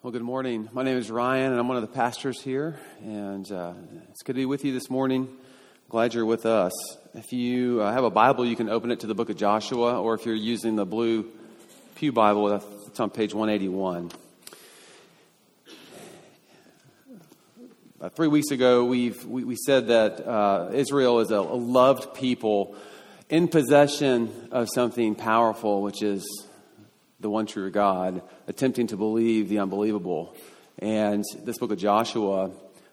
Well, good morning. My name is Ryan, and I'm one of the pastors here, and uh, it's good to be with you this morning. Glad you're with us. If you uh, have a Bible, you can open it to the book of Joshua, or if you're using the blue Pew Bible, it's on page 181. About three weeks ago, we've, we, we said that uh, Israel is a, a loved people in possession of something powerful, which is the one true God, attempting to believe the unbelievable. And this book of Joshua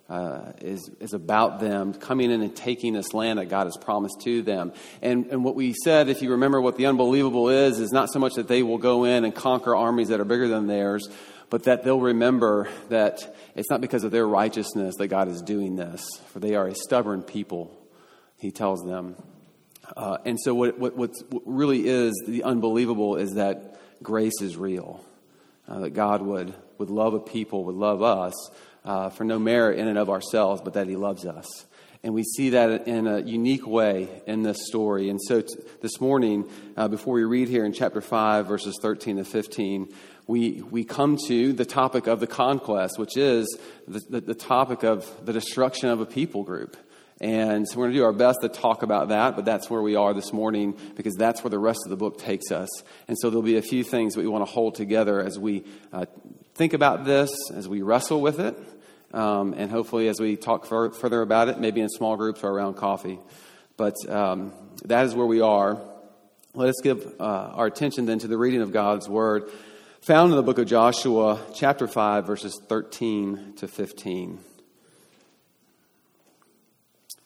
uh, is, is about them coming in and taking this land that God has promised to them. And, and what we said, if you remember what the unbelievable is, is not so much that they will go in and conquer armies that are bigger than theirs, but that they'll remember that it's not because of their righteousness that God is doing this, for they are a stubborn people, he tells them. Uh, and so, what, what, what really is the unbelievable is that grace is real. Uh, that God would, would love a people, would love us uh, for no merit in and of ourselves, but that He loves us. And we see that in a unique way in this story. And so t- this morning, uh, before we read here in chapter 5, verses 13 to 15, we, we come to the topic of the conquest, which is the, the, the topic of the destruction of a people group. And so we're going to do our best to talk about that, but that's where we are this morning because that's where the rest of the book takes us. And so there'll be a few things that we want to hold together as we uh, think about this, as we wrestle with it, um, and hopefully as we talk fur- further about it, maybe in small groups or around coffee. But um, that is where we are. Let us give uh, our attention then to the reading of God's Word found in the book of Joshua, chapter 5, verses 13 to 15.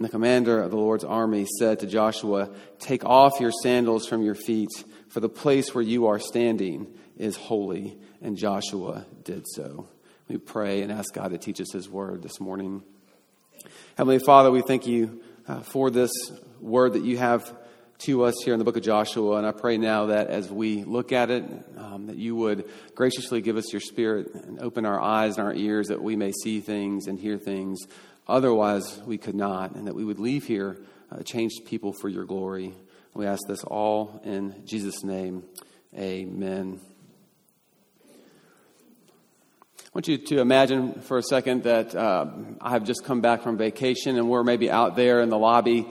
And the commander of the Lord's army said to Joshua, Take off your sandals from your feet, for the place where you are standing is holy. And Joshua did so. We pray and ask God to teach us his word this morning. Heavenly Father, we thank you uh, for this word that you have to us here in the book of Joshua. And I pray now that as we look at it, um, that you would graciously give us your spirit and open our eyes and our ears that we may see things and hear things Otherwise, we could not, and that we would leave here uh, changed people for your glory. We ask this all in Jesus' name. Amen. I want you to imagine for a second that uh, I have just come back from vacation and we're maybe out there in the lobby,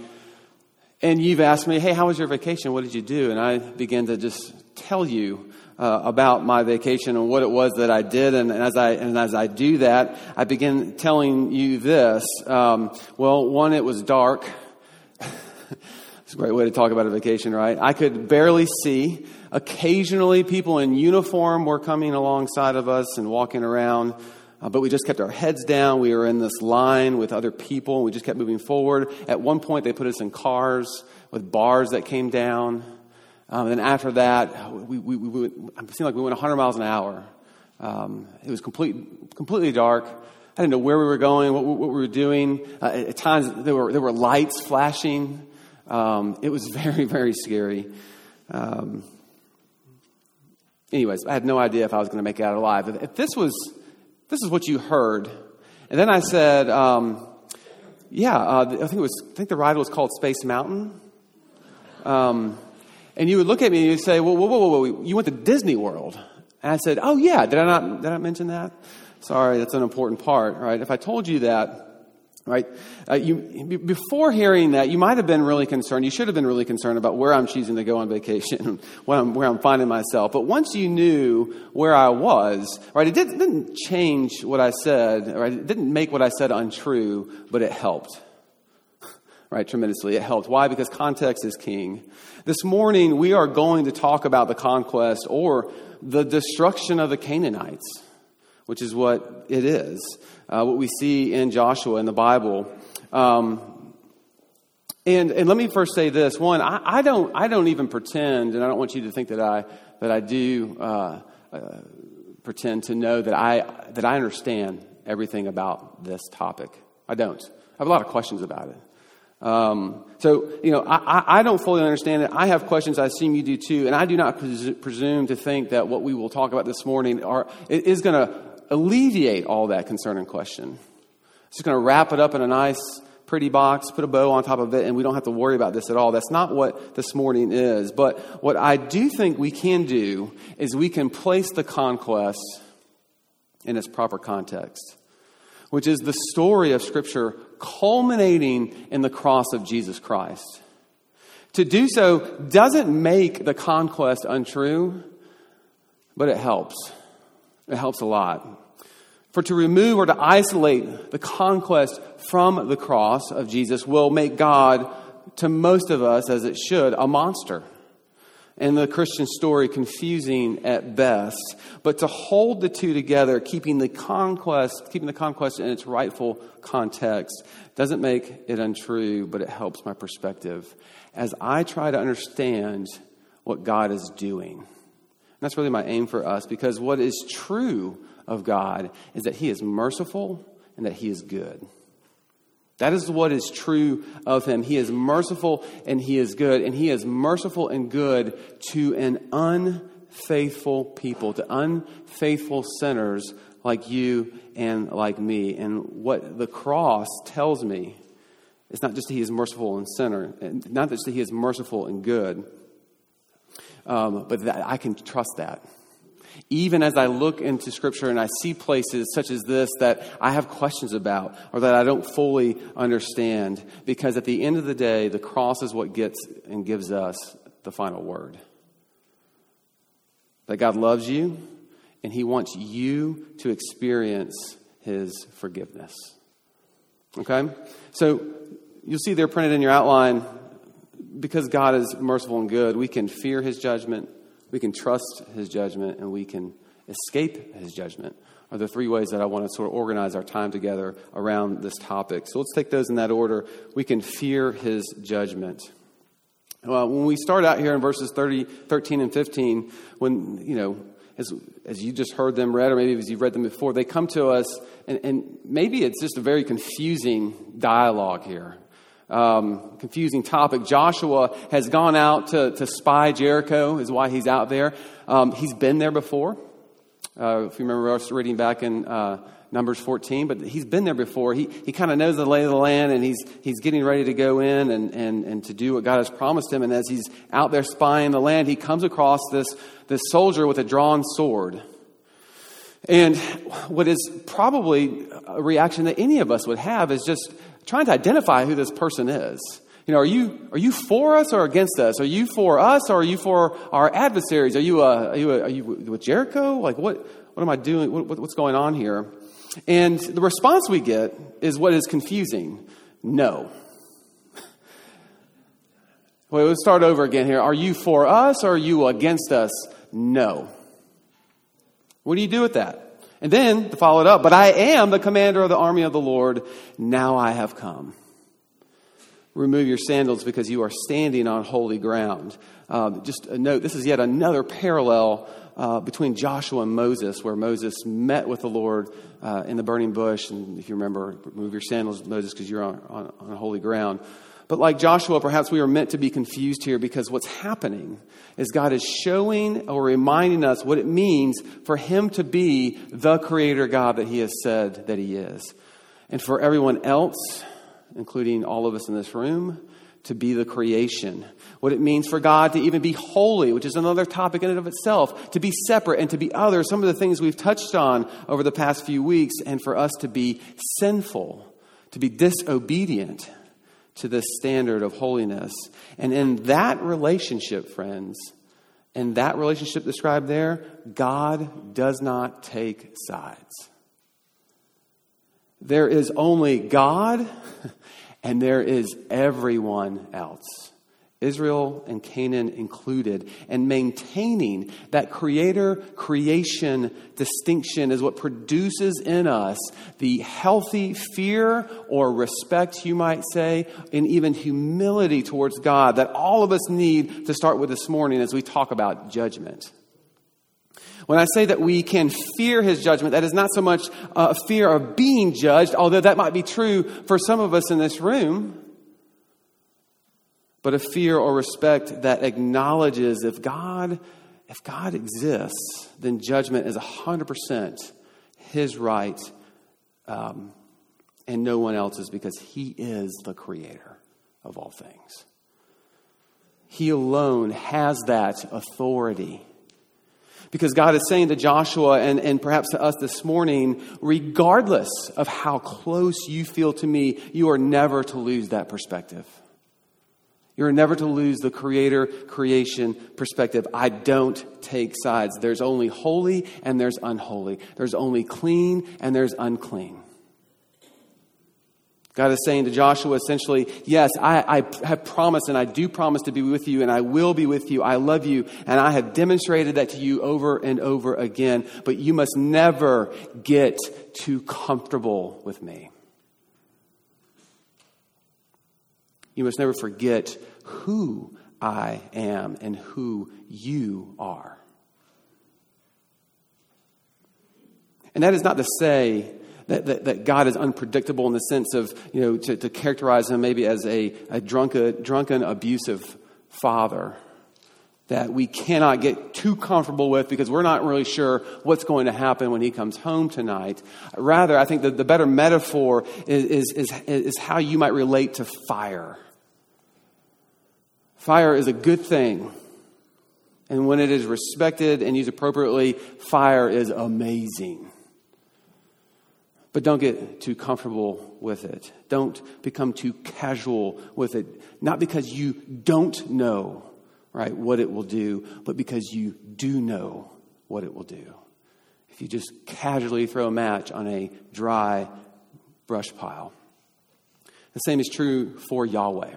and you've asked me, Hey, how was your vacation? What did you do? And I begin to just tell you uh, about my vacation and what it was that I did. And, and, as I and as I do that, I begin telling you this. Um, well, one, it was dark. it's a great way to talk about a vacation, right? I could barely see. Occasionally, people in uniform were coming alongside of us and walking around. Uh, but we just kept our heads down. We were in this line with other people. We just kept moving forward. At one point, they put us in cars with bars that came down. Um, and then after that, we, we, we, it seemed like we went 100 miles an hour. Um, it was complete, completely dark. I didn't know where we were going, what, what we were doing. Uh, at times, there were, there were lights flashing. Um, it was very, very scary. Um, anyways, I had no idea if I was going to make it out alive. If, if, this was, this is what you heard. And then I said, um, yeah, uh, I think it was, I think the ride was called Space Mountain. And you would look at me and you'd say, whoa, whoa, whoa, whoa, you went to Disney World. And I said, oh, yeah, did I not, did I mention that? Sorry, that's an important part, right? If I told you that, right, uh, you, before hearing that, you might have been really concerned. You should have been really concerned about where I'm choosing to go on vacation, where I'm, where I'm finding myself. But once you knew where I was, right, it didn't, didn't change what I said, right? It didn't make what I said untrue, but it helped right, tremendously. It helped. Why? Because context is king. This morning, we are going to talk about the conquest or the destruction of the Canaanites, which is what it is, uh, what we see in Joshua in the Bible. Um, and, and let me first say this. One, I, I, don't, I don't even pretend, and I don't want you to think that I, that I do uh, uh, pretend to know that I, that I understand everything about this topic. I don't. I have a lot of questions about it. Um, so, you know, I, I, don't fully understand it. I have questions. I assume you do too. And I do not pres- presume to think that what we will talk about this morning are, is going to alleviate all that concern and question. It's just going to wrap it up in a nice, pretty box, put a bow on top of it, and we don't have to worry about this at all. That's not what this morning is. But what I do think we can do is we can place the conquest in its proper context, which is the story of Scripture culminating in the cross of Jesus Christ. To do so doesn't make the conquest untrue, but it helps. It helps a lot. For to remove or to isolate the conquest from the cross of Jesus will make God, to most of us, as it should, a monster and the Christian story confusing at best. But to hold the two together, keeping the conquest, keeping the conquest in its rightful context, doesn't make it untrue, but it helps my perspective as I try to understand what God is doing. And that's really my aim for us because what is true of God is that He is merciful and that He is good. That is what is true of him. He is merciful and he is good, and he is merciful and good to an unfaithful people, to unfaithful sinners like you and like me. And what the cross tells me is not just that he is merciful and sinner, not just that he is merciful and good, um, but that I can trust that even as I look into Scripture and I see places such as this that I have questions about or that I don't fully understand, because at the end of the day, the cross is what gets and gives us the final word. That God loves you and He wants you to experience His forgiveness. Okay? So you'll see there printed in your outline because God is merciful and good, we can fear His judgment we can trust his judgment, and we can escape his judgment are the three ways that I want to sort of organize our time together around this topic. So let's take those in that order. We can fear his judgment. Well, when we start out here in verses 30, 13 and 15, when, you know, as, as you just heard them read, or maybe as you've read them before, they come to us, and, and maybe it's just a very confusing dialogue here um, confusing topic. Joshua has gone out to, to spy Jericho, is why he's out there. Um, he's been there before. Uh, if you remember us reading back in uh, Numbers 14, but he's been there before. He, he kind of knows the lay of the land and he's, he's getting ready to go in and, and, and to do what God has promised him. And as he's out there spying the land, he comes across this, this soldier with a drawn sword. And what is probably a reaction that any of us would have is just trying to identify who this person is. You know, are you, are you for us or against us? Are you for us or are you for our adversaries? Are you, uh, are you, are you with Jericho? Like, what, what am I doing? What, what's going on here? And the response we get is what is confusing no. Well, let's start over again here. Are you for us or are you against us? No. What do you do with that? And then to follow it up, but I am the commander of the army of the Lord. Now I have come. Remove your sandals because you are standing on holy ground. Um, just a note this is yet another parallel uh, between Joshua and Moses, where Moses met with the Lord uh, in the burning bush. And if you remember, remove your sandals, Moses, because you're on, on, on holy ground. But like Joshua, perhaps we are meant to be confused here because what's happening is God is showing or reminding us what it means for Him to be the Creator God that He has said that He is. And for everyone else, including all of us in this room, to be the creation. What it means for God to even be holy, which is another topic in and of itself, to be separate and to be other, some of the things we've touched on over the past few weeks, and for us to be sinful, to be disobedient to this standard of holiness. And in that relationship, friends, in that relationship described there, God does not take sides. There is only God and there is everyone else. Israel and Canaan included, and maintaining that creator creation distinction is what produces in us the healthy fear or respect, you might say, and even humility towards God that all of us need to start with this morning as we talk about judgment. When I say that we can fear his judgment, that is not so much a fear of being judged, although that might be true for some of us in this room, but a fear or respect that acknowledges if God, if God exists, then judgment is 100% his right um, and no one else's because he is the creator of all things. He alone has that authority because God is saying to Joshua and, and perhaps to us this morning, regardless of how close you feel to me, you are never to lose that perspective. You are never to lose the creator creation perspective. I don't take sides. There's only holy and there's unholy. There's only clean and there's unclean. God is saying to Joshua essentially, Yes, I, I, have promised and I do promise to be with you and I will be with you. I love you and I have demonstrated that to you over and over again, but you must never get too comfortable with me. You must never forget who I am and who you are. And that is not to say that, that, that, God is unpredictable in the sense of, you know, to, to characterize him maybe as a, a drunken, drunken, abusive father that we cannot get too comfortable with because we're not really sure what's going to happen when he comes home tonight. Rather, I think that the better metaphor is, is, is, is how you might relate to fire. Fire is a good thing. And when it is respected and used appropriately, fire is amazing. But don't get too comfortable with it. Don't become too casual with it. Not because you don't know, right, what it will do, but because you do know what it will do. If you just casually throw a match on a dry brush pile. The same is true for Yahweh.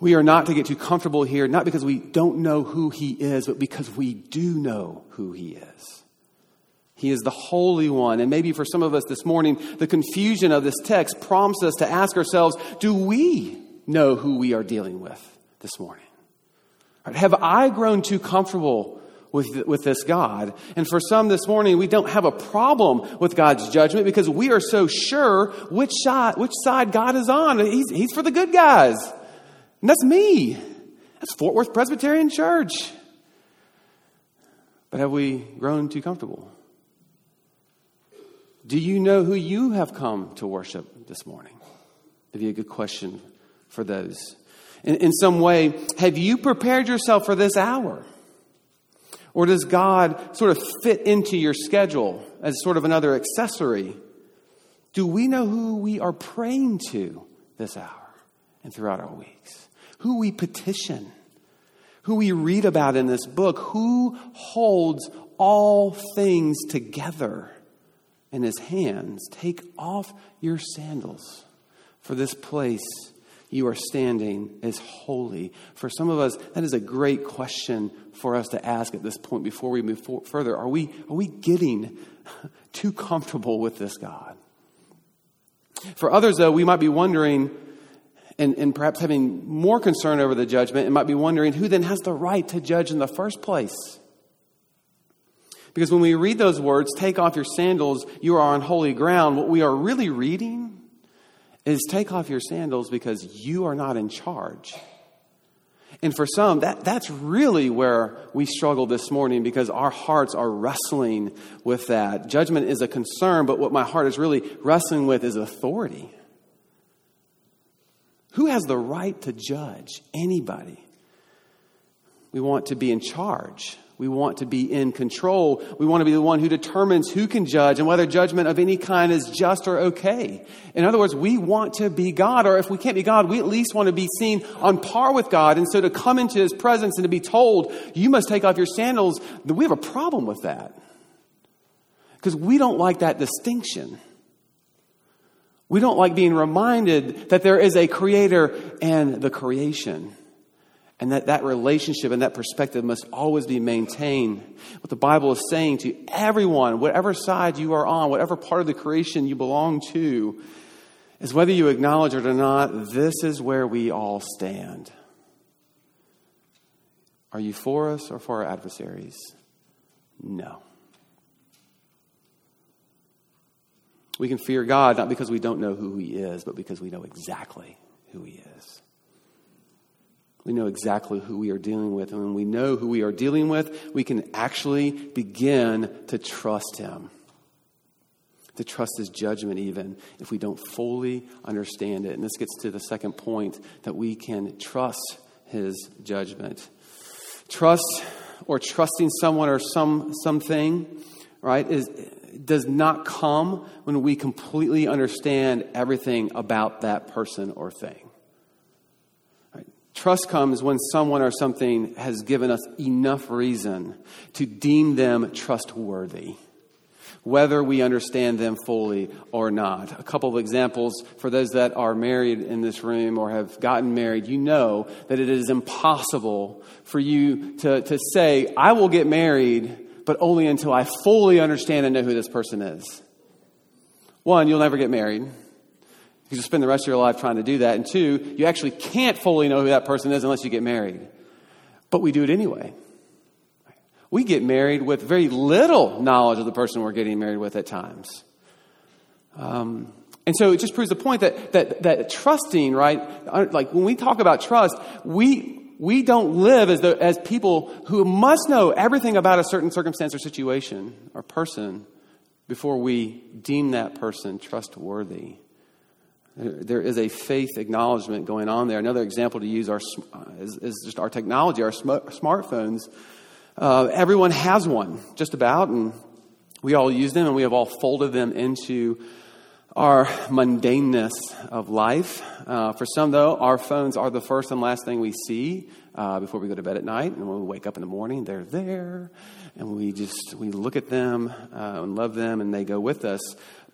We are not to get too comfortable here, not because we don't know who He is, but because we do know who He is. He is the Holy One. And maybe for some of us this morning, the confusion of this text prompts us to ask ourselves do we know who we are dealing with this morning? Have I grown too comfortable with, with this God? And for some this morning, we don't have a problem with God's judgment because we are so sure which side, which side God is on. He's, he's for the good guys. And that's me. That's Fort Worth Presbyterian Church. But have we grown too comfortable? Do you know who you have come to worship this morning? That'd be a good question for those. In, in some way, have you prepared yourself for this hour? Or does God sort of fit into your schedule as sort of another accessory? Do we know who we are praying to this hour and throughout our weeks? Who we petition? Who we read about in this book? Who holds all things together? in his hands. Take off your sandals, for this place you are standing is holy. For some of us, that is a great question for us to ask at this point before we move for- further. Are we, are we getting too comfortable with this God? For others, though, we might be wondering, and, and perhaps having more concern over the judgment, and might be wondering who then has the right to judge in the first place? Because when we read those words, take off your sandals, you are on holy ground, what we are really reading is take off your sandals because you are not in charge. And for some, that, that's really where we struggle this morning because our hearts are wrestling with that. Judgment is a concern, but what my heart is really wrestling with is authority. Who has the right to judge anybody? We want to be in charge. We want to be in control. We want to be the one who determines who can judge and whether judgment of any kind is just or okay. In other words, we want to be God, or if we can't be God, we at least want to be seen on par with God. And so to come into his presence and to be told, you must take off your sandals, we have a problem with that. Because we don't like that distinction. We don't like being reminded that there is a creator and the creation. And that that relationship and that perspective must always be maintained. What the Bible is saying to everyone, whatever side you are on, whatever part of the creation you belong to, is whether you acknowledge it or not, this is where we all stand. Are you for us or for our adversaries? No. We can fear God not because we don't know who He is, but because we know exactly who He is. We know exactly who we are dealing with. And when we know who we are dealing with, we can actually begin to trust Him. To trust His judgment, even if we don't fully understand it. And this gets to the second point that we can trust His judgment. Trust or trusting someone or some something, right, is does not come when we completely understand everything about that person or thing. Right? Trust comes when someone or something has given us enough reason to deem them trustworthy whether we understand them fully or not. A couple of examples for those that are married in this room or have gotten married, you know that it is impossible for you to, to say, I will get married, but only until I fully understand and know who this person is. One, you'll never get married. You just spend the rest of your life trying to do that. And two, you actually can't fully know who that person is unless you get married. But we do it anyway we get married with very little knowledge of the person we're getting married with at times. Um, and so it just proves the point that, that, that trusting, right? Like when we talk about trust, we, we don't live as, the, as people who must know everything about a certain circumstance or situation or person before we deem that person trustworthy. There is a faith acknowledgement going on there. Another example to use our, is, is just our technology, our sm- smartphones. Uh, everyone has one, just about, and we all use them, and we have all folded them into our mundaneness of life. Uh, for some, though, our phones are the first and last thing we see uh, before we go to bed at night, and when we wake up in the morning, they're there, and we just we look at them uh, and love them, and they go with us.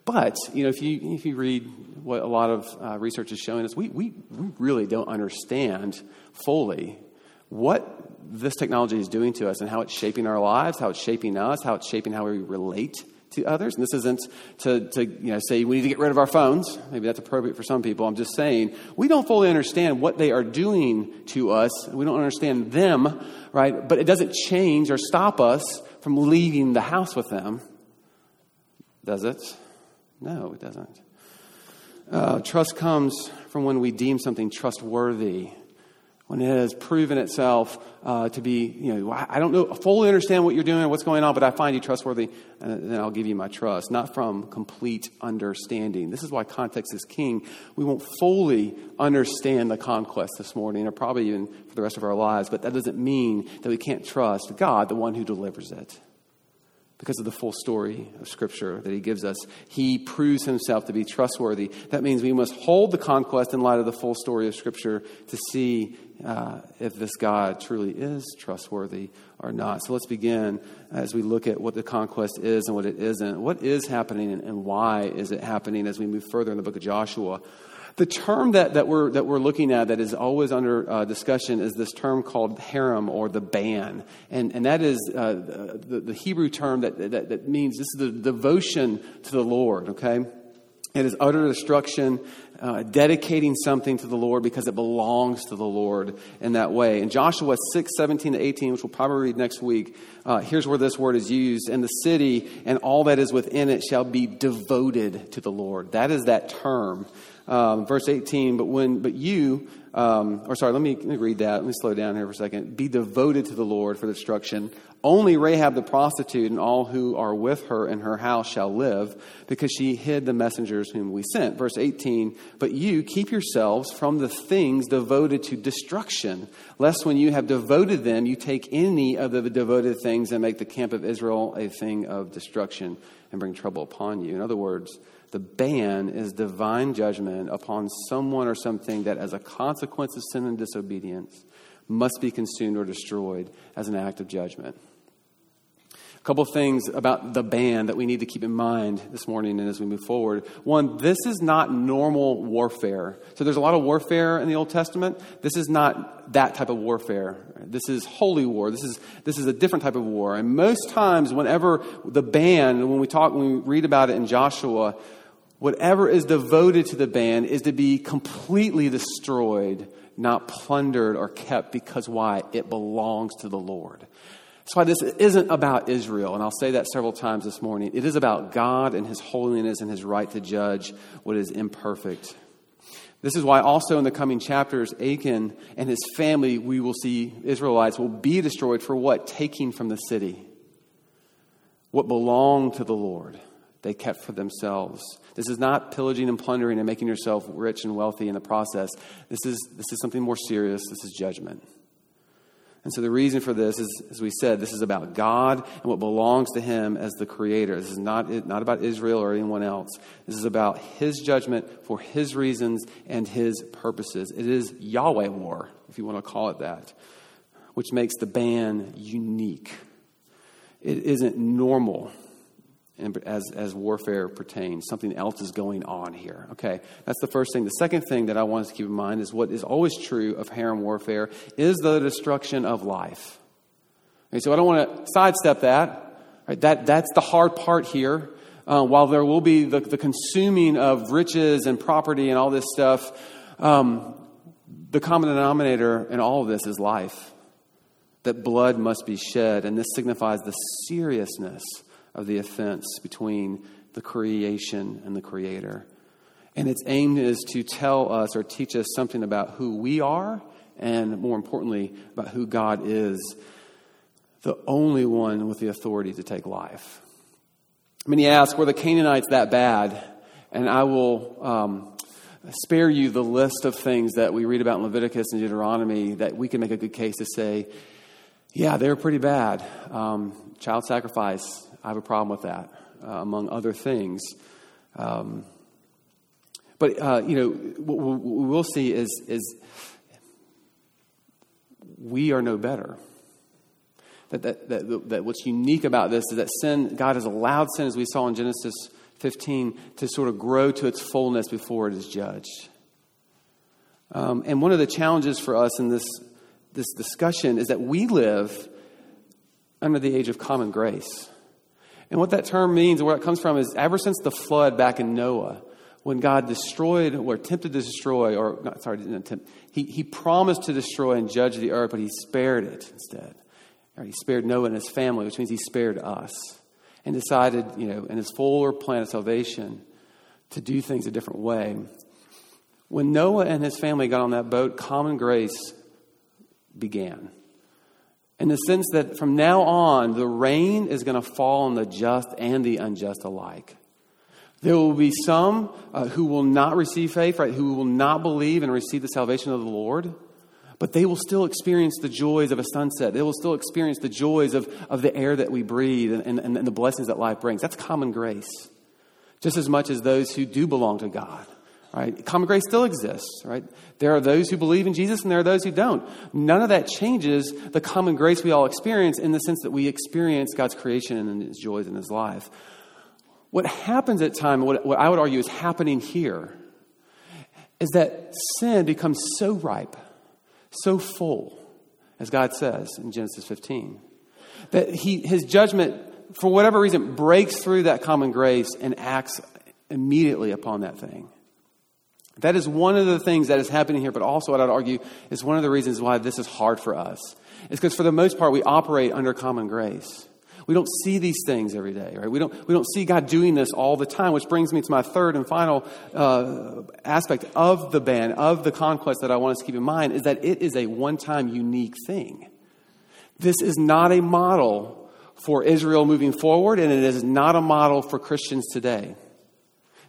But you know, if you if you read what a lot of uh, research is showing us, we, we we really don't understand fully what this technology is doing to us and how it's shaping our lives, how it's shaping us, how it's shaping how we relate to others. And this isn't to, to you know, say we need to get rid of our phones. Maybe that's appropriate for some people. I'm just saying we don't fully understand what they are doing to us. We don't understand them, right? But it doesn't change or stop us from leaving the house with them. Does it? No, it doesn't. Uh, trust comes from when we deem something trustworthy when it has proven itself uh, to be, you know, I don't know, fully understand what you're doing what's going on, but I find you trustworthy, and then I'll give you my trust, not from complete understanding. This is why context is king. We won't fully understand the conquest this morning, or probably even for the rest of our lives, but that doesn't mean that we can't trust God, the one who delivers it because of the full story of Scripture that he gives us. He proves himself to be trustworthy. That means we must hold the conquest in light of the full story of Scripture to see uh, if this God truly is trustworthy or not. So let's begin as we look at what the conquest is and what it isn't. What is happening and why is it happening as we move further in the book of Joshua? The term that, that, we're, that we're looking at that is always under uh, discussion is this term called herem or the ban. And, and that is uh, the, the, Hebrew term that, that, that means this is the devotion to the Lord, okay? It is utter destruction, uh, dedicating something to the Lord because it belongs to the Lord in that way. In Joshua 6, 17 to 18, which we'll probably read next week, uh, here's where this word is used. And the city and all that is within it shall be devoted to the Lord. That is that term um, verse 18, but when, but you, um, or sorry, let me, let me read that. Let me slow down here for a second. Be devoted to the Lord for destruction. Only Rahab the prostitute and all who are with her in her house shall live, because she hid the messengers whom we sent. Verse 18, but you keep yourselves from the things devoted to destruction, lest when you have devoted them, you take any of the devoted things and make the camp of Israel a thing of destruction and bring trouble upon you. In other words, the ban is divine judgment upon someone or something that, as a consequence of sin and disobedience, must be consumed or destroyed as an act of judgment. A couple things about the ban that we need to keep in mind this morning and as we move forward. One, this is not normal warfare. So there's a lot of warfare in the Old Testament. This is not that type of warfare. This is holy war. This is, this is a different type of war. And most times, whenever the ban, when we talk, when we read about it in Joshua, whatever is devoted to the ban is to be completely destroyed not plundered or kept because why? It belongs to the Lord. That's why this isn't about Israel, and I'll say that several times this morning. It is about God and His holiness and His right to judge what is imperfect. This is why also in the coming chapters, Achan and his family, we will see Israelites will be destroyed for what? Taking from the city. What belonged to the Lord, they kept for themselves. This is not pillaging and plundering and making yourself rich and wealthy in the process. This is, this is something more serious. This is judgment. And so the reason for this is, as we said, this is about God and what belongs to Him as the Creator. This is not, not about Israel or anyone else. This is about His judgment for His reasons and His purposes. It is Yahweh war, if you want to call it that, which makes the ban unique. It isn't normal as, as warfare pertains. Something else is going on here. Okay, that's the first thing. The second thing that I want us to keep in mind is what is always true of herem warfare is the destruction of life. Okay, so I don't want to sidestep that. Right, that that's the hard part here. Uh, while there will be the, the, consuming of riches and property and all this stuff, um, the common denominator in all of this is life. That blood must be shed, and this signifies the seriousness of the offense between the creation and the creator. And its aim is to tell us or teach us something about who we are and, more importantly, about who God is, the only one with the authority to take life. Many ask, were the Canaanites that bad? And I will um, spare you the list of things that we read about in Leviticus and Deuteronomy that we can make a good case to say, yeah, they were pretty bad. Um, child sacrifice, I have a problem with that, uh, among other things. Um, but, uh, you know, what we will see is, is we are no better. That, that, that, that what's unique about this is that sin, God has allowed sin, as we saw in Genesis 15, to sort of grow to its fullness before it is judged. Um, and one of the challenges for us in this, this discussion is that we live under the age of common grace. And what that term means and where it comes from is ever since the flood back in Noah, when God destroyed or attempted to destroy, or not, sorry, didn't attempt, he, he promised to destroy and judge the earth, but he spared it instead. He spared Noah and his family, which means he spared us. And decided, you know, in his fuller plan of salvation, to do things a different way. When Noah and his family got on that boat, common grace began in the sense that from now on, the rain is going to fall on the just and the unjust alike. There will be some uh, who will not receive faith, right, who will not believe and receive the salvation of the Lord, but they will still experience the joys of a sunset. They will still experience the joys of, of the air that we breathe and, and, and the blessings that life brings. That's common grace, just as much as those who do belong to God. Right? Common grace still exists, right? There are those who believe in Jesus and there are those who don't. None of that changes the common grace we all experience in the sense that we experience God's creation and his joys in his life. What happens at time, what, what I would argue is happening here, is that sin becomes so ripe, so full, as God says in Genesis 15, that he, his judgment, for whatever reason, breaks through that common grace and acts immediately upon that thing. That is one of the things that is happening here, but also what I'd argue is one of the reasons why this is hard for us. It's because for the most part, we operate under common grace. We don't see these things every day, right? We don't, we don't see God doing this all the time, which brings me to my third and final uh, aspect of the ban, of the conquest that I want us to keep in mind, is that it is a one time unique thing. This is not a model for Israel moving forward, and it is not a model for Christians today.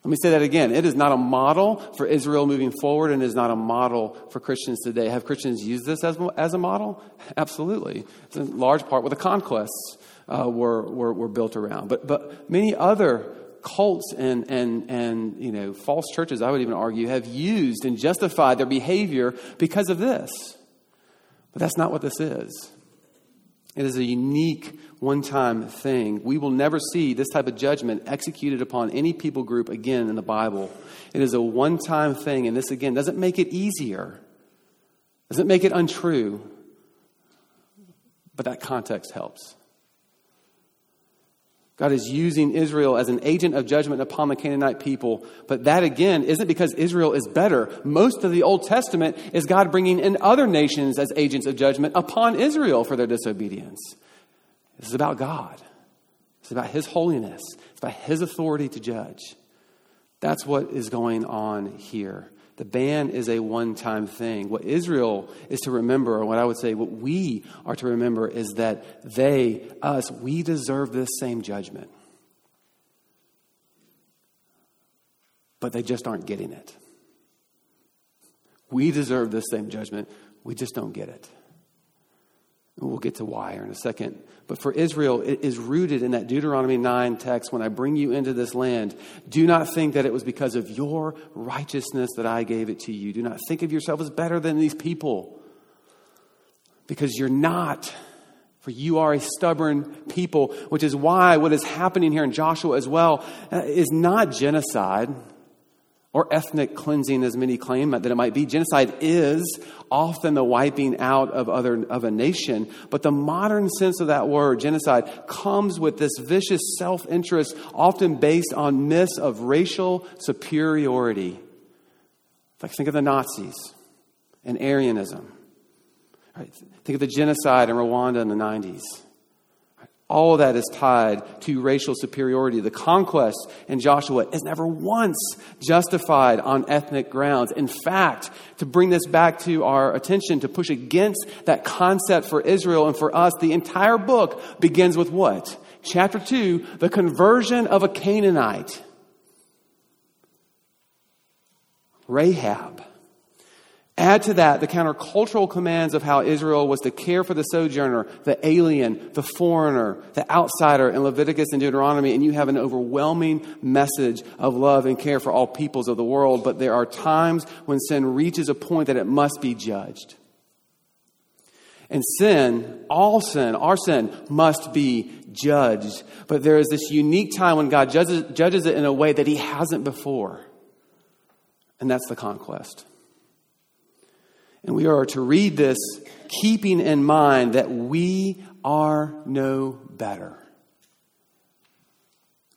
Let me say that again. It is not a model for Israel moving forward and is not a model for Christians today. Have Christians used this as, as a model? Absolutely. It's in large part what the conquests uh, were, were, were built around. But, but many other cults and, and, and you know, false churches, I would even argue, have used and justified their behavior because of this. But that's not what this is. It is a unique one time thing. We will never see this type of judgment executed upon any people group again in the Bible. It is a one time thing, and this again doesn't make it easier, doesn't make it untrue, but that context helps. God is using Israel as an agent of judgment upon the Canaanite people. But that again isn't because Israel is better. Most of the Old Testament is God bringing in other nations as agents of judgment upon Israel for their disobedience. This is about God. It's about His holiness. It's about His authority to judge. That's what is going on here. The ban is a one time thing. What Israel is to remember, or what I would say, what we are to remember, is that they, us, we deserve this same judgment. But they just aren't getting it. We deserve this same judgment, we just don't get it. We'll get to why in a second. But for Israel, it is rooted in that Deuteronomy 9 text when I bring you into this land. Do not think that it was because of your righteousness that I gave it to you. Do not think of yourself as better than these people. Because you're not. For you are a stubborn people, which is why what is happening here in Joshua as well uh, is not genocide or ethnic cleansing, as many claim that it might be. Genocide is often the wiping out of, other, of a nation, but the modern sense of that word, genocide, comes with this vicious self interest, often based on myths of racial superiority. Like, think of the Nazis and Aryanism. Right? Think of the genocide in Rwanda in the 90s. All that is tied to racial superiority. The conquest in Joshua is never once justified on ethnic grounds. In fact, to bring this back to our attention, to push against that concept for Israel and for us, the entire book begins with what? Chapter 2, the conversion of a Canaanite. Rahab. Add to that the countercultural commands of how Israel was to care for the sojourner, the alien, the foreigner, the outsider in Leviticus and Deuteronomy, and you have an overwhelming message of love and care for all peoples of the world. But there are times when sin reaches a point that it must be judged. And sin, all sin, our sin, must be judged. But there is this unique time when God judges, judges it in a way that He hasn't before. And that's the conquest. And we are to read this keeping in mind that we are no better.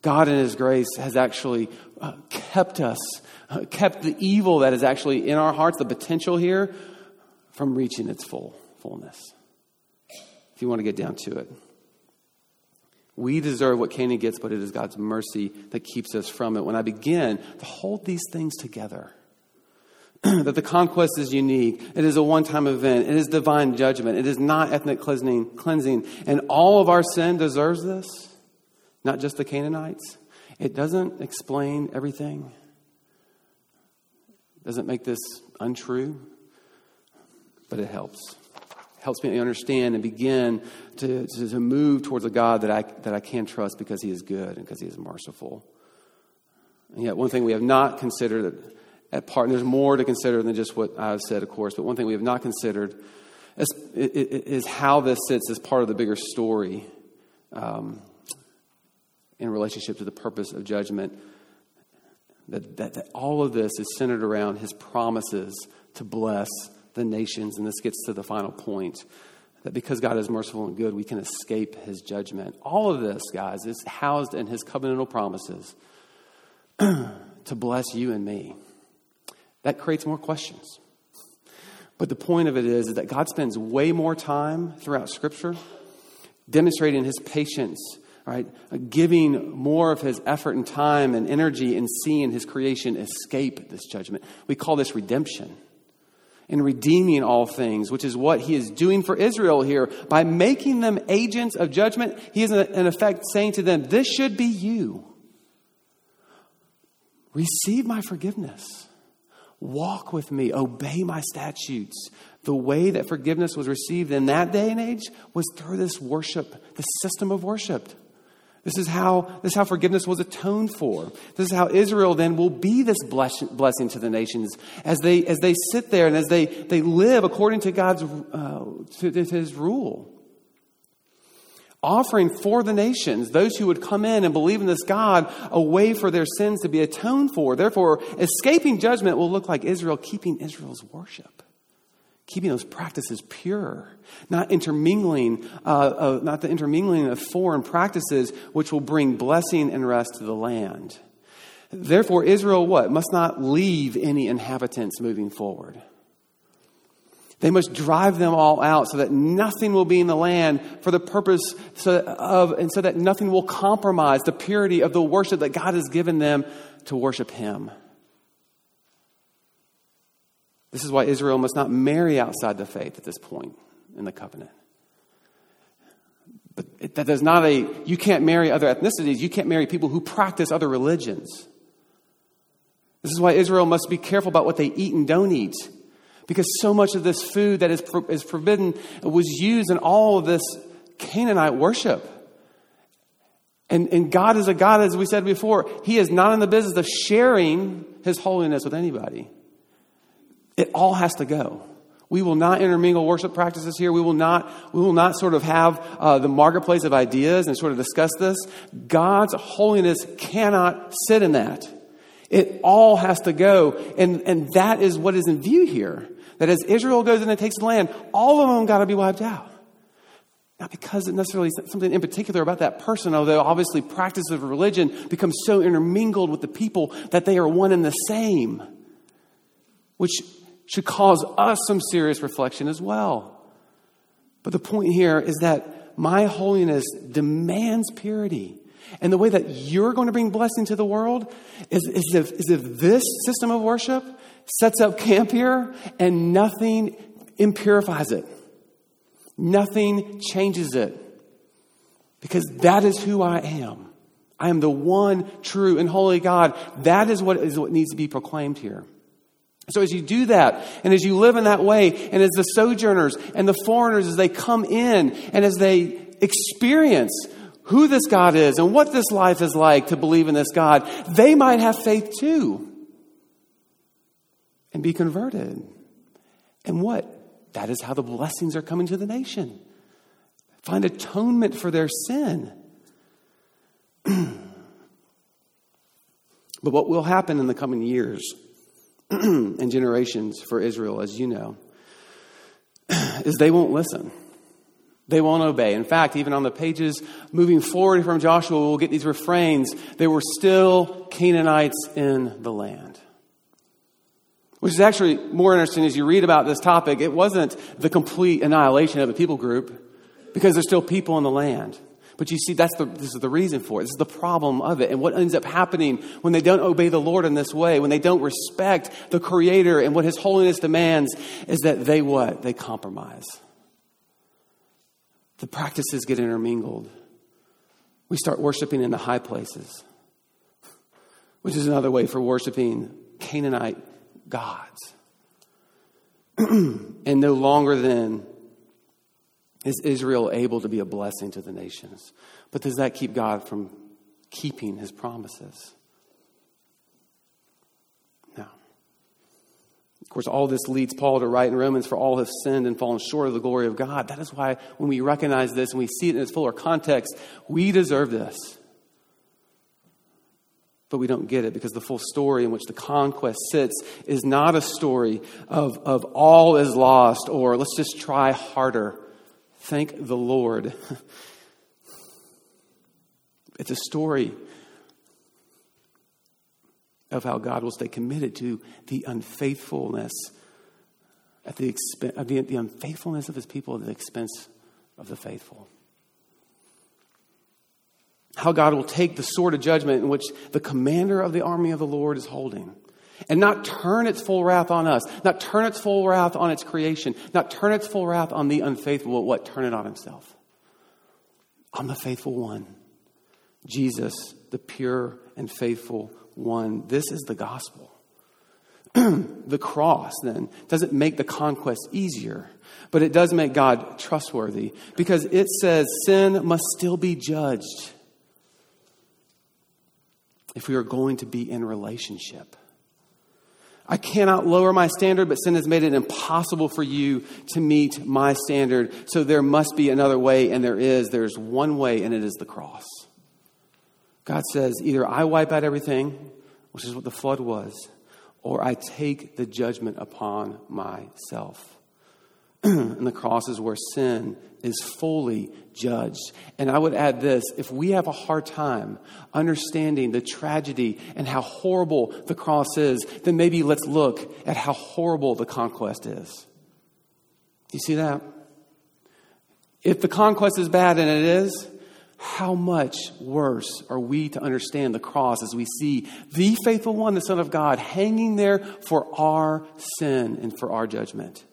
God in His grace has actually uh, kept us, uh, kept the evil that is actually in our hearts, the potential here, from reaching its full fullness. If you want to get down to it. We deserve what Canaan gets, but it is God's mercy that keeps us from it. When I begin to hold these things together, that the conquest is unique. It is a one time event. It is divine judgment. It is not ethnic cleansing, cleansing. And all of our sin deserves this, not just the Canaanites. It doesn't explain everything, it doesn't make this untrue, but it helps. Helps me understand and begin to, to, to move towards a God that I, that I can trust because He is good and because He is merciful. And yet, one thing we have not considered at part, and there's more to consider than just what I've said, of course, but one thing we have not considered is, is how this sits as part of the bigger story um, in relationship to the purpose of judgment. That, that, that all of this is centered around his promises to bless the nations. And this gets to the final point that because God is merciful and good, we can escape his judgment. All of this, guys, is housed in his covenantal promises to bless you and me that creates more questions. But the point of it is, that God spends way more time throughout Scripture demonstrating his patience, right? Giving more of his effort and time and energy in seeing his creation escape this judgment. We call this redemption. And redeeming all things, which is what he is doing for Israel here. By making them agents of judgment, he is in effect saying to them, This should be you. Receive my forgiveness. Walk with me, obey my statutes. The way that forgiveness was received in that day and age was through this worship, this system of worship. This is how this is how forgiveness was atoned for. This is how Israel then will be this blessing to the nations as they as they sit there and as they they live according to God's uh, to, to His rule offering for the nations, those who would come in and believe in this God, a way for their sins to be atoned for. Therefore, escaping judgment will look like Israel keeping Israel's worship, keeping those practices pure, not intermingling, uh, uh, not the intermingling of foreign practices, which will bring blessing and rest to the land. Therefore, Israel what must not leave any inhabitants moving forward. They must drive them all out so that nothing will be in the land for the purpose of, and so that nothing will compromise the purity of the worship that God has given them to worship Him. This is why Israel must not marry outside the faith at this point in the covenant. But that does not a, you can't marry other ethnicities, you can't marry people who practice other religions. This is why Israel must be careful about what they eat and don't eat. Because so much of this food that is, is forbidden was used in all of this Canaanite worship. And, and God is a God, as we said before, He is not in the business of sharing His holiness with anybody. It all has to go. We will not intermingle worship practices here. We will not, we will not sort of have uh, the marketplace of ideas and sort of discuss this. God's holiness cannot sit in that. It all has to go. And, and that is what is in view here. That as Israel goes in and takes the land, all of them got to be wiped out. Not because it necessarily something in particular about that person, although obviously practice of religion becomes so intermingled with the people that they are one and the same, which should cause us some serious reflection as well. But the point here is that my holiness demands purity. And the way that you're going to bring blessing to the world is, is, if, is if this system of worship sets up camp here and nothing impurifies it, nothing changes it. Because that is who I am. I am the one true and holy God. That is what is what needs to be proclaimed here. So as you do that, and as you live in that way, and as the sojourners and the foreigners, as they come in and as they experience who this God is and what this life is like to believe in this God, they might have faith too and be converted. And what? That is how the blessings are coming to the nation. Find atonement for their sin. but what will happen in the coming years? and generations for Israel, as you know, is they won't listen. They won't obey. In fact, even on the pages moving forward from Joshua, we'll get these refrains. There were still Canaanites in the land. Which is actually more interesting as you read about this topic. It wasn't the complete annihilation of a people group because there's still people in the land. But you see, that's the, this is the reason for it. This is the problem of it. And what ends up happening when they don't obey the Lord in this way, when they don't respect the Creator and what His holiness demands, is that they what? They compromise. The practices get intermingled. We start worshiping in the high places, which is another way for worshiping Canaanite gods. and no longer then is Israel able to be a blessing to the nations? But does that keep God from keeping his promises? No. Of course, all this leads Paul to write in Romans, for all have sinned and fallen short of the glory of God. That is why when we recognize this and we see it in its fuller context, we deserve this. But we don't get it because the full story in which the conquest sits is not a story of, of all is lost or let's just try harder. Thank the Lord. It's a story of how God will stay committed to the unfaithfulness at the expense of the, the unfaithfulness of his people at the expense of the faithful. How God will take the sword of judgment in which the commander of the army of the Lord is holding and not turn its full wrath on us, not turn its full wrath on its creation, not turn its full wrath on the unfaithful, but what? Turn it on himself. On the faithful one. Jesus, the pure and faithful one. This is the gospel. the cross, then, doesn't make the conquest easier, but it does make God trustworthy because it says sin must still be judged if we are going to be in relationship. I cannot lower my standard, but sin has made it impossible for you to meet my standard. So there must be another way, and there is. There's one way, and it is the cross. God says, either I wipe out everything, which is what the flood was, or I take the judgment upon myself. and the cross is where sin is fully judged. And I would add this if we have a hard time understanding the tragedy and how horrible the cross is, then maybe let's look at how horrible the conquest is. Do you see that? If the conquest is bad, and it is, how much worse are we to understand the cross as we see the faithful one, the Son of God, hanging there for our sin and for our judgment?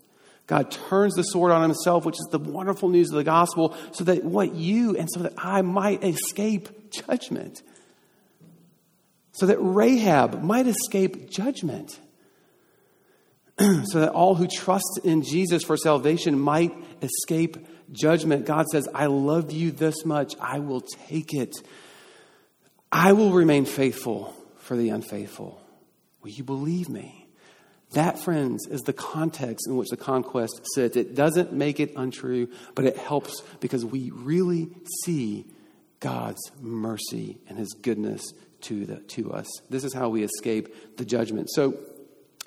God turns the sword on himself, which is the wonderful news of the gospel, so that what you and so that I might escape judgment. So that Rahab might escape judgment. so that all who trust in Jesus for salvation might escape judgment. God says, I love you this much, I will take it. I will remain faithful for the unfaithful. Will you believe me? That, friends, is the context in which the conquest sits. It doesn't make it untrue, but it helps because we really see God's mercy and his goodness to, the, to us. This is how we escape the judgment. So,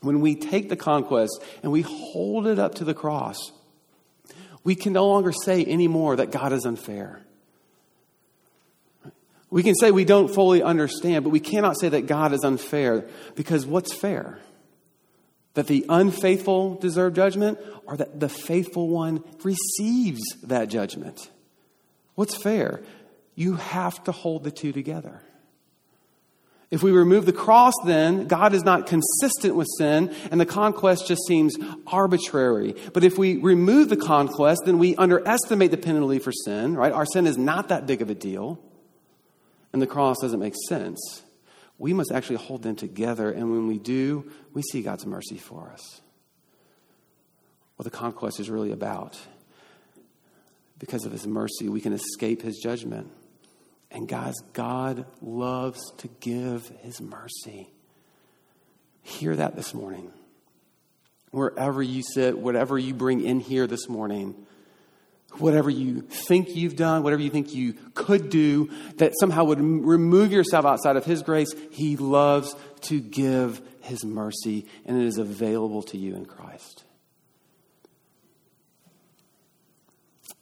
when we take the conquest and we hold it up to the cross, we can no longer say anymore that God is unfair. We can say we don't fully understand, but we cannot say that God is unfair because what's fair? That the unfaithful deserve judgment or that the faithful one receives that judgment? What's fair? You have to hold the two together. If we remove the cross, then God is not consistent with sin, and the conquest just seems arbitrary. But if we remove the conquest, then we underestimate the penalty for sin, right? Our sin is not that big of a deal, and the cross doesn't make sense we must actually hold them together. And when we do, we see God's mercy for us. What the conquest is really about. Because of his mercy, we can escape his judgment. And guys, God loves to give his mercy. Hear that this morning. Wherever you sit, whatever you bring in here this morning, whatever you think you've done, whatever you think you could do, that somehow would remove yourself outside of His grace, He loves to give His mercy, and it is available to you in Christ.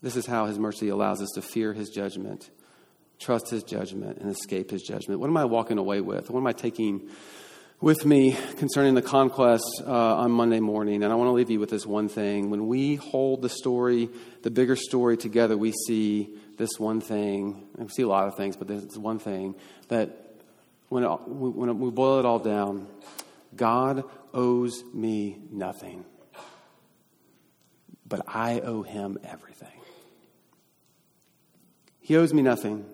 This is how His mercy allows us to fear His judgment, trust His judgment, and escape His judgment. What am I walking away with? What am I taking? with me concerning the conquest uh, on Monday morning. And I want to leave you with this one thing. When we hold the story, the bigger story together, we see this one thing. We see a lot of things, but there's one thing that when, it, when we boil it all down, God owes me nothing, but I owe him everything. He owes me nothing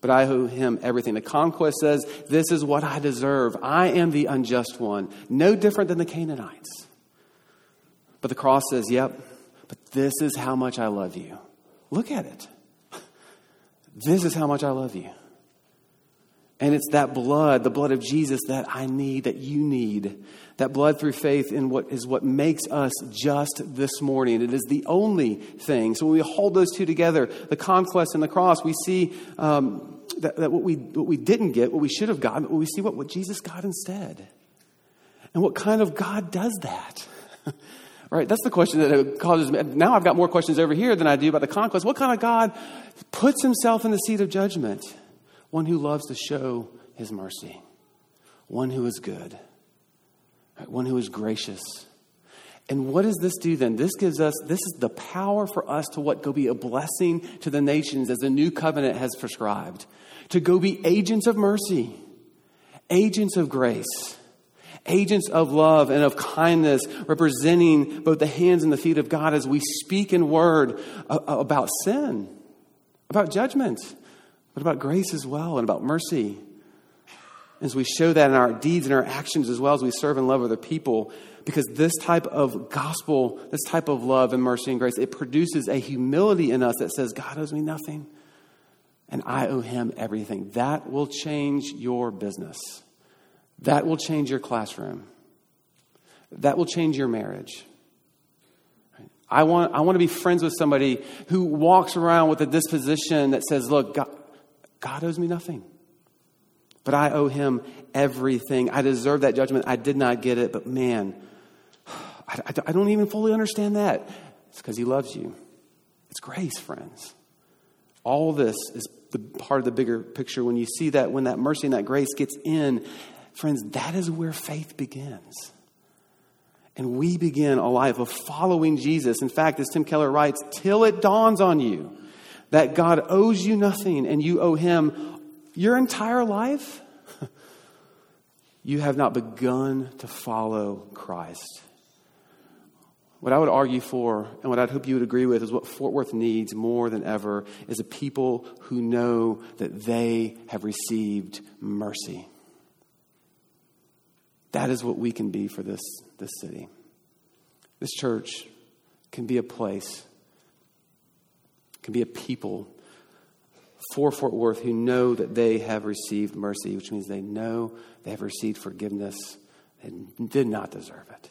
but I owe him everything. The conquest says, This is what I deserve. I am the unjust one. No different than the Canaanites. But the cross says, Yep, but this is how much I love you. Look at it. This is how much I love you. And it's that blood, the blood of Jesus, that I need, that you need. That blood through faith in what is what makes us just this morning. It is the only thing. So when we hold those two together, the conquest and the cross, we see um, that, that, what, we, what we didn't get, what we should have gotten, we see what, what Jesus got instead. And what kind of God does that? right? That's the question that causes me. Now I've got more questions over here than I do about the conquest. What kind of God puts himself in the seat of judgment? One who loves to show his mercy, one who is good, one who is gracious. And what does this do then? This gives us, this is the power for us to what? Go be a blessing to the nations as the new covenant has prescribed. To go be agents of mercy, agents of grace, agents of love and of kindness, representing both the hands and the feet of God as we speak in word uh, uh, about sin, about judgment, but about grace as well and about mercy. As we show that in our deeds and our actions as well as we serve and love other people, because this type of gospel, this type of love and mercy and grace, it produces a humility in us that says, God owes me nothing and I owe him everything. That will change your business. That will change your classroom. That will change your marriage. I want, I want to be friends with somebody who walks around with a disposition that says, Look, God, God owes me nothing. But I owe him everything. I deserve that judgment. I did not get it, but man, I, I, don't even fully understand that. It's because He loves you. It's grace, friends. All this is the part of the bigger picture. When you see that, when that mercy and that grace gets in, friends, that is where faith begins. And we begin a life of following Jesus. In fact, as Tim Keller writes, till it dawns on you that God owes you nothing and you owe him your entire life, you have not begun to follow Christ. What I would argue for, and what I'd hope you would agree with, is what Fort Worth needs more than ever is a people who know that they have received mercy. That is what we can be for this, this city. This church can be a place, can be a people for Fort Worth who know that they have received mercy, which means they know they have received forgiveness and did not deserve it.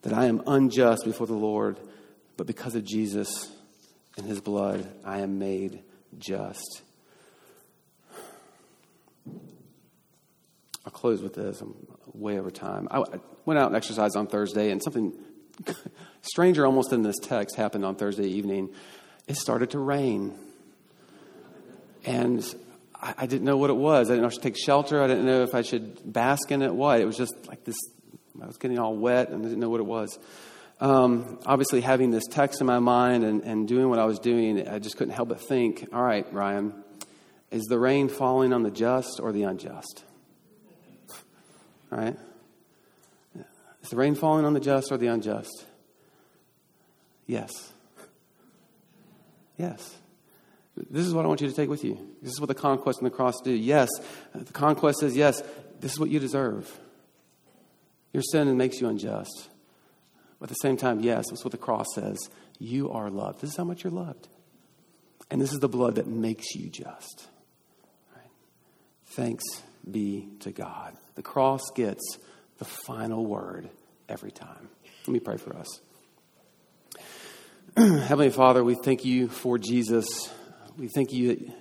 That I am unjust before the Lord, but because of Jesus and his blood, I am made just. I'll close with this. I'm way over time. I went out and exercised on Thursday, and something stranger almost in this text happened on Thursday evening. It started to rain. And I, I didn't know what it was. I didn't know if I should take shelter. I didn't know if I should bask in it. What? It was just like this. I was getting all wet and I didn't know what it was. Um, obviously, having this text in my mind and, and doing what I was doing, I just couldn't help but think, all right, Ryan, is the rain falling on the just or the unjust? All right? Is the rain falling on the just or the unjust? Yes. Yes. This is what I want you to take with you. This is what the conquest and the cross do. Yes, the conquest says, yes, this is what you deserve. Your sin makes you unjust. But at the same time, yes, that's what the cross says. You are loved. This is how much you're loved. And this is the blood that makes you just. Right? Thanks be to God. The cross gets the final word every time. Let me pray for us. Heavenly Father, we thank you for Jesus we thank you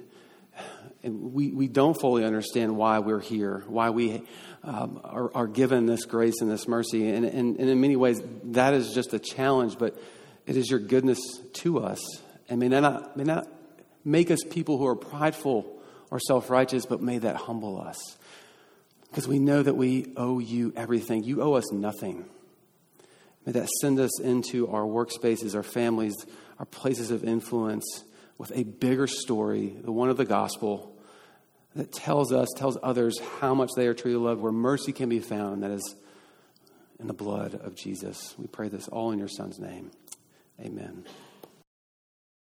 and we, we don't fully understand why we're here, why we um, are, are, given this grace and this mercy. And, and, and, in many ways, that is just a challenge, but it is your goodness to us. And may not, may not make us people who are prideful or self righteous, but may that humble us. Because we know that we owe you everything. You owe us nothing. May that send us into our workspaces, our families, our places of influence with a bigger story, the one of the gospel, that tells us, tells others how much they are truly loved, where mercy can be found, that is in the blood of Jesus. We pray this all in your Son's name. Amen.